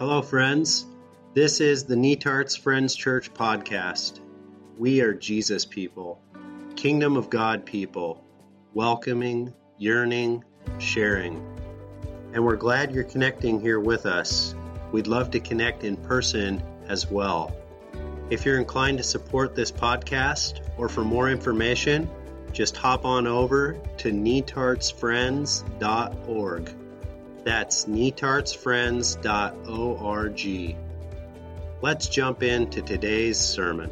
Hello, friends. This is the Netarts Friends Church podcast. We are Jesus people, Kingdom of God people, welcoming, yearning, sharing. And we're glad you're connecting here with us. We'd love to connect in person as well. If you're inclined to support this podcast or for more information, just hop on over to netartsfriends.org. That's netartsfriends.org. Let's jump into today's sermon.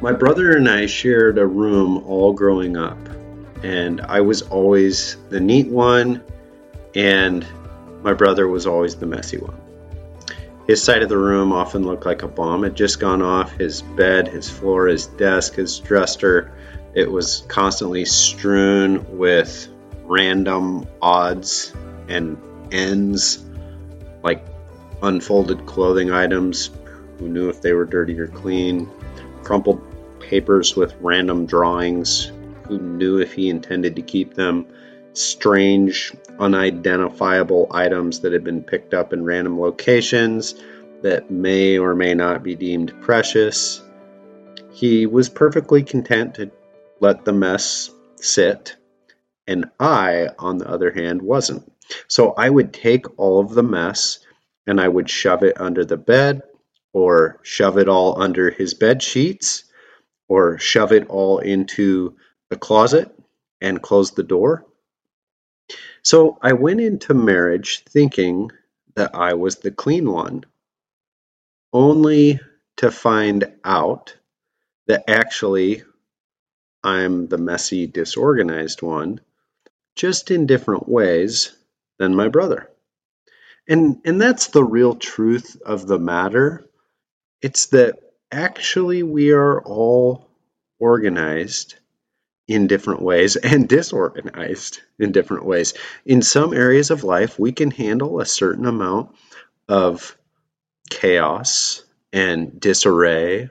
My brother and I shared a room all growing up, and I was always the neat one, and my brother was always the messy one. His side of the room often looked like a bomb had just gone off. His bed, his floor, his desk, his dresser, it was constantly strewn with random odds and ends, like unfolded clothing items. Who knew if they were dirty or clean? Crumpled papers with random drawings. Who knew if he intended to keep them? Strange, unidentifiable items that had been picked up in random locations that may or may not be deemed precious. He was perfectly content to let the mess sit and I, on the other hand, wasn't. So I would take all of the mess and I would shove it under the bed or shove it all under his bed sheets or shove it all into the closet and close the door. So I went into marriage thinking that I was the clean one, only to find out that actually I'm the messy, disorganized one just in different ways than my brother. And, and that's the real truth of the matter. It's that actually we are all organized in different ways and disorganized in different ways. In some areas of life, we can handle a certain amount of chaos and disarray,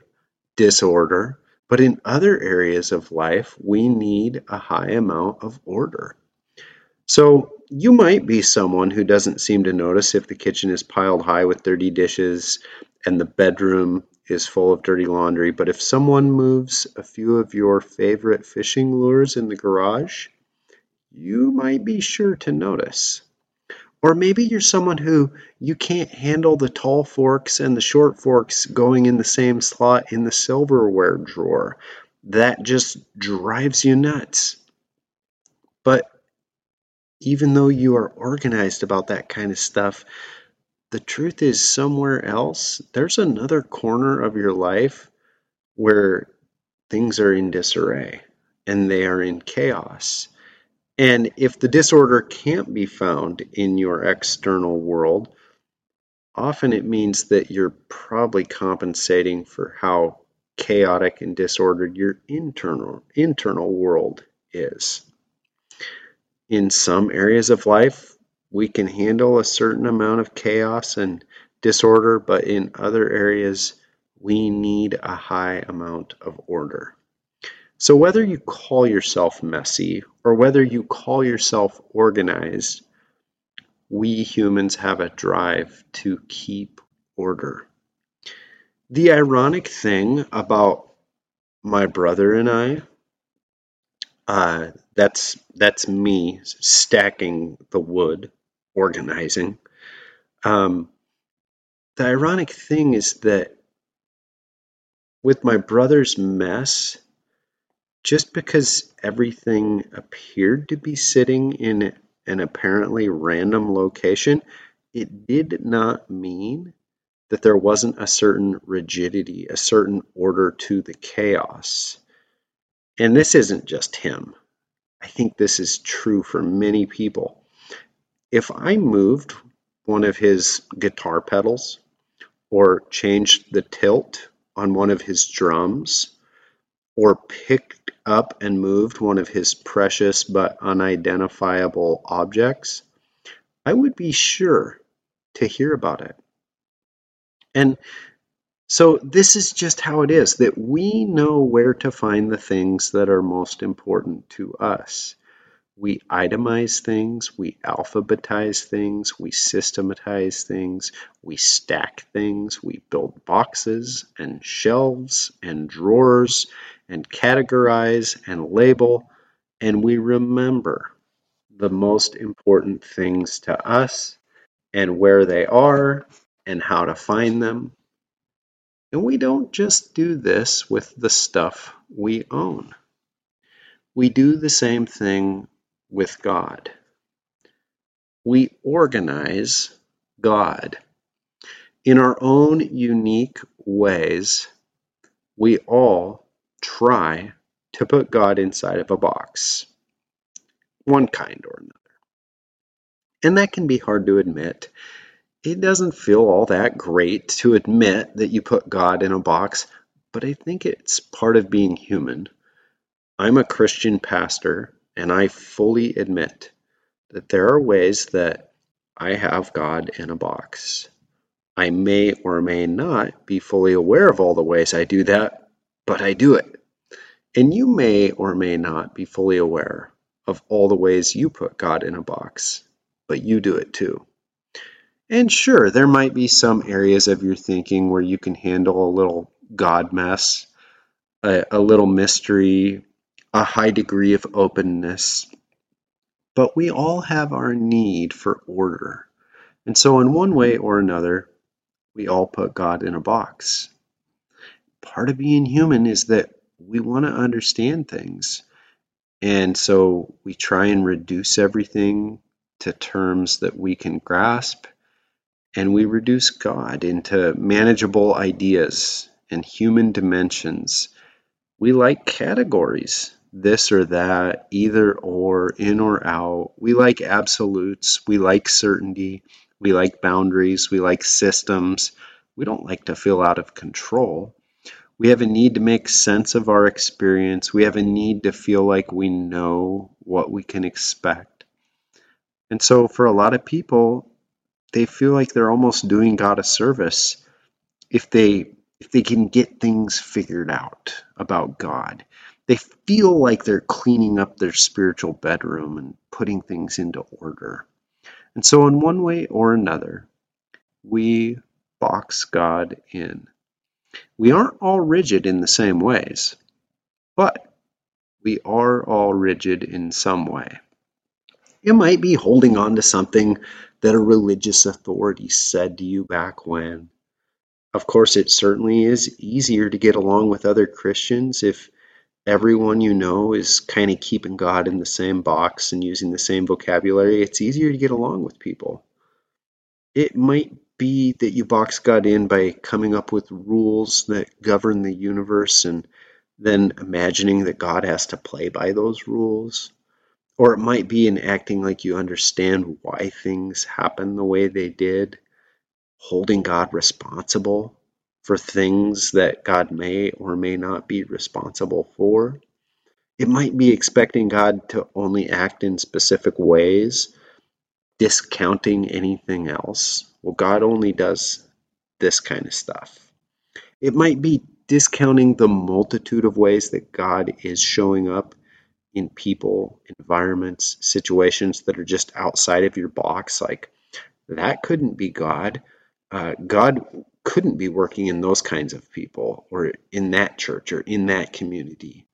disorder, but in other areas of life, we need a high amount of order. So you might be someone who doesn't seem to notice if the kitchen is piled high with dirty dishes and the bedroom is full of dirty laundry, but if someone moves a few of your favorite fishing lures in the garage, you might be sure to notice. Or maybe you're someone who you can't handle the tall forks and the short forks going in the same slot in the silverware drawer. That just drives you nuts. But even though you are organized about that kind of stuff, the truth is somewhere else, there's another corner of your life where things are in disarray and they are in chaos. And if the disorder can't be found in your external world, often it means that you're probably compensating for how chaotic and disordered your internal internal world is in some areas of life, we can handle a certain amount of chaos and disorder, but in other areas, we need a high amount of order. So, whether you call yourself messy or whether you call yourself organized, we humans have a drive to keep order. The ironic thing about my brother and I uh, that's that's me stacking the wood, organizing. Um, the ironic thing is that with my brother's mess, just because everything appeared to be sitting in an apparently random location, it did not mean that there wasn't a certain rigidity, a certain order to the chaos. And this isn't just him. I think this is true for many people. If I moved one of his guitar pedals or changed the tilt on one of his drums or picked up and moved one of his precious but unidentifiable objects, I would be sure to hear about it. And so this is just how it is that we know where to find the things that are most important to us. we itemize things, we alphabetize things, we systematize things, we stack things, we build boxes and shelves and drawers and categorize and label, and we remember the most important things to us and where they are and how to find them. And we don't just do this with the stuff we own. We do the same thing with God. We organize God. In our own unique ways, we all try to put God inside of a box, one kind or another. And that can be hard to admit. It doesn't feel all that great to admit that you put God in a box, but I think it's part of being human. I'm a Christian pastor, and I fully admit that there are ways that I have God in a box. I may or may not be fully aware of all the ways I do that, but I do it. And you may or may not be fully aware of all the ways you put God in a box, but you do it too. And sure, there might be some areas of your thinking where you can handle a little God mess, a, a little mystery, a high degree of openness. But we all have our need for order. And so, in one way or another, we all put God in a box. Part of being human is that we want to understand things. And so we try and reduce everything to terms that we can grasp. And we reduce God into manageable ideas and human dimensions. We like categories this or that, either or, in or out. We like absolutes. We like certainty. We like boundaries. We like systems. We don't like to feel out of control. We have a need to make sense of our experience. We have a need to feel like we know what we can expect. And so, for a lot of people, they feel like they're almost doing God a service if they if they can get things figured out about God they feel like they're cleaning up their spiritual bedroom and putting things into order. And so, in one way or another, we box God in. We aren't all rigid in the same ways, but we are all rigid in some way. It might be holding on to something that a religious authority said to you back when. Of course, it certainly is easier to get along with other Christians if everyone you know is kind of keeping God in the same box and using the same vocabulary, it's easier to get along with people. It might be that you box God in by coming up with rules that govern the universe and then imagining that God has to play by those rules. Or it might be in acting like you understand why things happen the way they did, holding God responsible for things that God may or may not be responsible for. It might be expecting God to only act in specific ways, discounting anything else. Well, God only does this kind of stuff. It might be discounting the multitude of ways that God is showing up in people, environments, situations that are just outside of your box. Like, that couldn't be God. Uh, God couldn't be working in those kinds of people or in that church or in that community.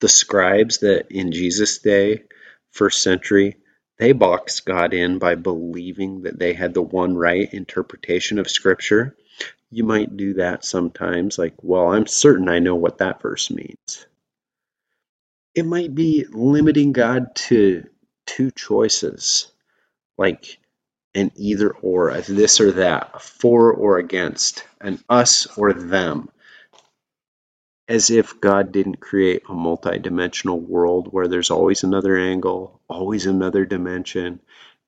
The scribes that in Jesus' day, first century, they boxed God in by believing that they had the one right interpretation of Scripture. You might do that sometimes, like, well, I'm certain I know what that verse means. It might be limiting God to two choices, like an either or, a this or that, a for or against, an us or them, as if God didn't create a multidimensional world where there's always another angle, always another dimension,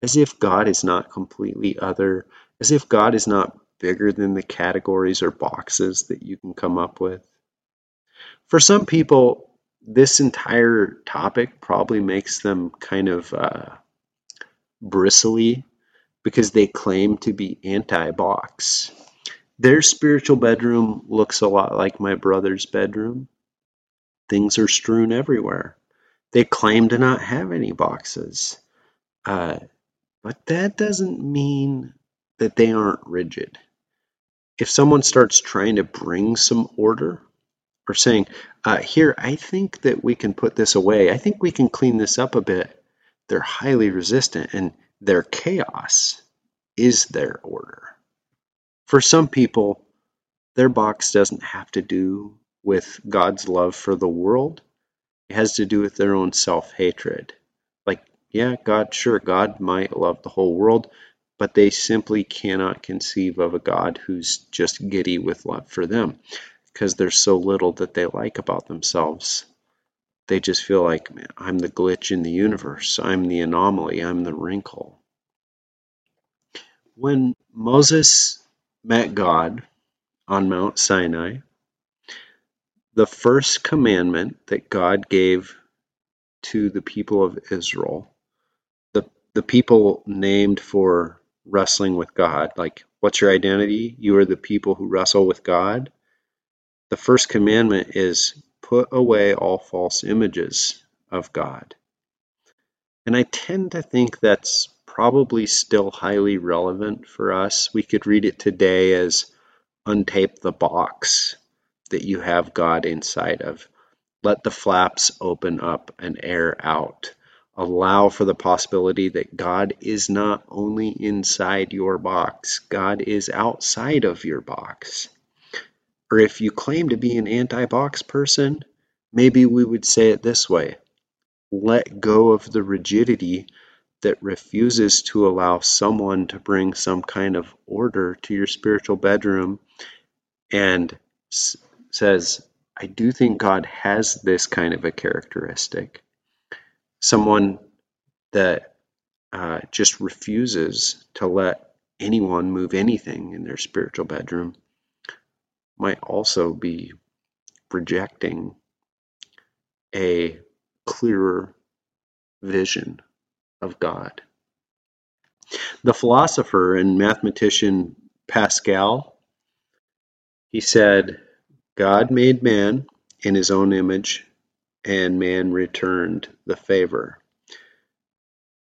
as if God is not completely other, as if God is not bigger than the categories or boxes that you can come up with. For some people, this entire topic probably makes them kind of uh, bristly because they claim to be anti box. Their spiritual bedroom looks a lot like my brother's bedroom. Things are strewn everywhere. They claim to not have any boxes. Uh, but that doesn't mean that they aren't rigid. If someone starts trying to bring some order saying, uh, Here, I think that we can put this away, I think we can clean this up a bit, they're highly resistant and their chaos is their order. For some people, their box doesn't have to do with God's love for the world. It has to do with their own self hatred. Like, yeah, God, sure, God might love the whole world, but they simply cannot conceive of a God who's just giddy with love for them because there's so little that they like about themselves. They just feel like, I'm the glitch in the universe, I'm the anomaly, I'm the wrinkle. When Moses met God on Mount Sinai, the first commandment that God gave to the people of Israel, the, the people named for wrestling with God, like, what's your identity? You are the people who wrestle with God. The first commandment is put away all false images of God. And I tend to think that's probably still highly relevant for us. We could read it today as untape the box that you have God inside of. Let the flaps open up and air out. Allow for the possibility that God is not only inside your box, God is outside of your box. Or if you claim to be an anti box person, maybe we would say it this way let go of the rigidity that refuses to allow someone to bring some kind of order to your spiritual bedroom and says, I do think God has this kind of a characteristic. Someone that uh, just refuses to let anyone move anything in their spiritual bedroom might also be rejecting a clearer vision of God. The philosopher and mathematician Pascal, he said, God made man in his own image, and man returned the favor.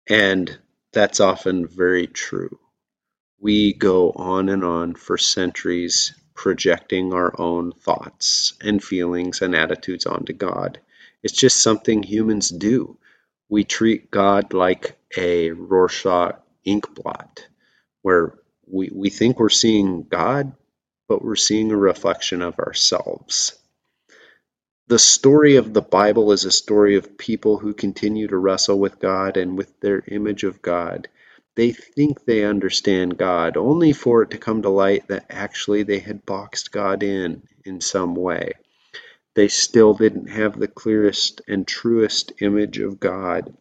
And that's often very true. We go on and on for centuries projecting our own thoughts and feelings and attitudes onto God. It's just something humans do. We treat God like a Rorschach ink blot, where we, we think we're seeing God, but we're seeing a reflection of ourselves. The story of the Bible is a story of people who continue to wrestle with God and with their image of God. They think they understand God, only for it to come to light that actually they had boxed God in in some way. They still didn't have the clearest and truest image of God.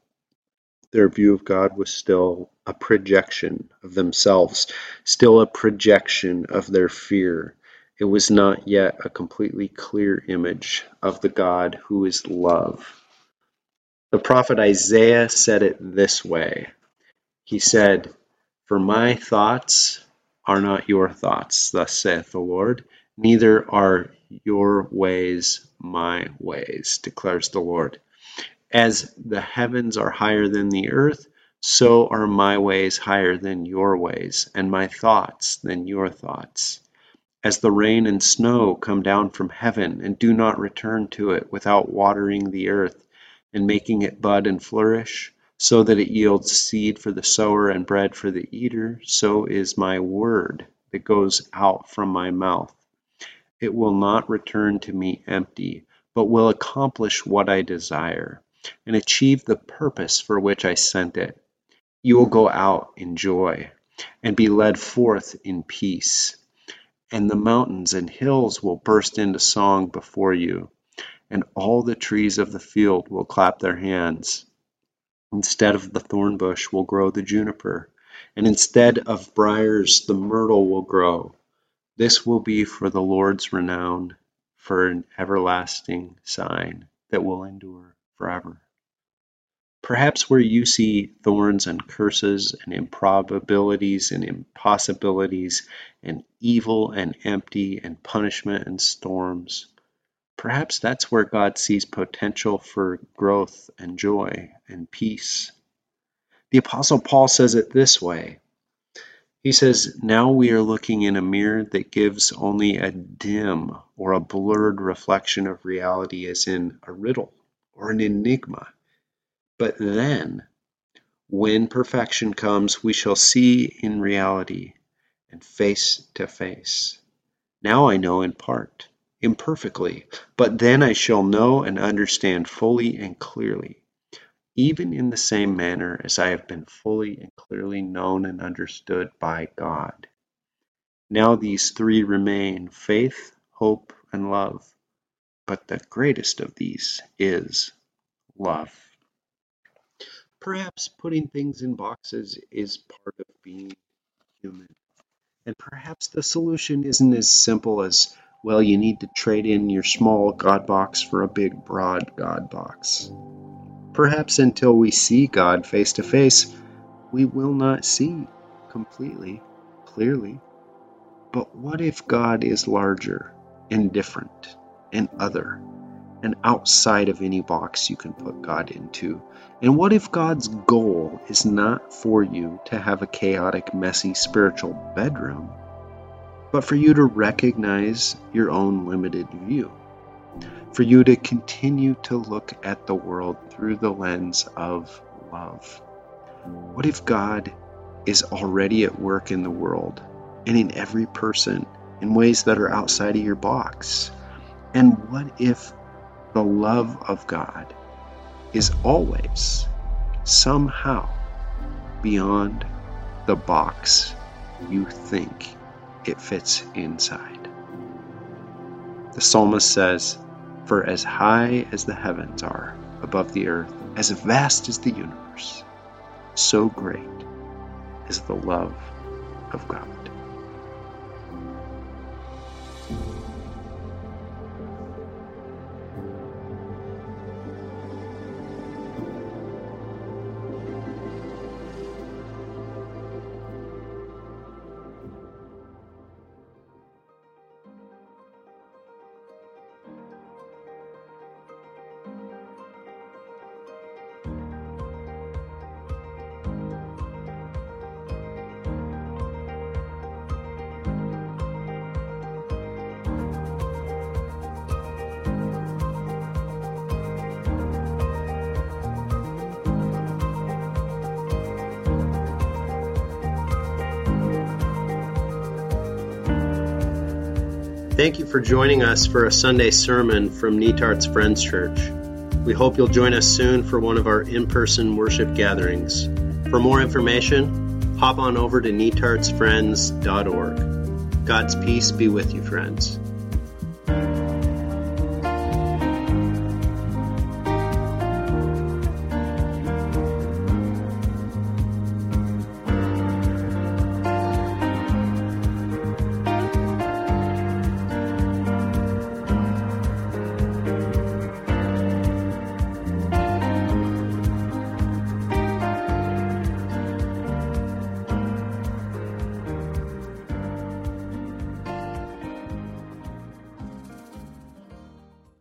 Their view of God was still a projection of themselves, still a projection of their fear. It was not yet a completely clear image of the God who is love. The prophet Isaiah said it this way He said, For my thoughts are not your thoughts, thus saith the Lord, neither are your ways my ways, declares the Lord. As the heavens are higher than the earth, so are my ways higher than your ways, and my thoughts than your thoughts. As the rain and snow come down from heaven and do not return to it without watering the earth and making it bud and flourish, so that it yields seed for the sower and bread for the eater, so is my word that goes out from my mouth. It will not return to me empty, but will accomplish what I desire and achieve the purpose for which I sent it. You will go out in joy and be led forth in peace. And the mountains and hills will burst into song before you, and all the trees of the field will clap their hands. Instead of the thorn bush will grow the juniper, and instead of briers the myrtle will grow. This will be for the Lord's renown, for an everlasting sign that will endure forever. Perhaps where you see thorns and curses and improbabilities and impossibilities and evil and empty and punishment and storms, Perhaps that's where God sees potential for growth and joy and peace. The Apostle Paul says it this way He says, Now we are looking in a mirror that gives only a dim or a blurred reflection of reality, as in a riddle or an enigma. But then, when perfection comes, we shall see in reality and face to face. Now I know in part imperfectly, but then I shall know and understand fully and clearly, even in the same manner as I have been fully and clearly known and understood by God. Now these three remain faith, hope, and love, but the greatest of these is love. Perhaps putting things in boxes is part of being human. And perhaps the solution isn't as simple as well, you need to trade in your small God box for a big, broad God box. Perhaps until we see God face to face, we will not see completely, clearly. But what if God is larger and different and other and outside of any box you can put God into? And what if God's goal is not for you to have a chaotic, messy spiritual bedroom? But for you to recognize your own limited view, for you to continue to look at the world through the lens of love. What if God is already at work in the world and in every person in ways that are outside of your box? And what if the love of God is always somehow beyond the box you think it fits inside. The psalmist says, For as high as the heavens are above the earth, as vast as the universe, so great is the love of God. Thank you for joining us for a Sunday sermon from Netarts Friends Church. We hope you'll join us soon for one of our in person worship gatherings. For more information, hop on over to netartsfriends.org. God's peace be with you, friends.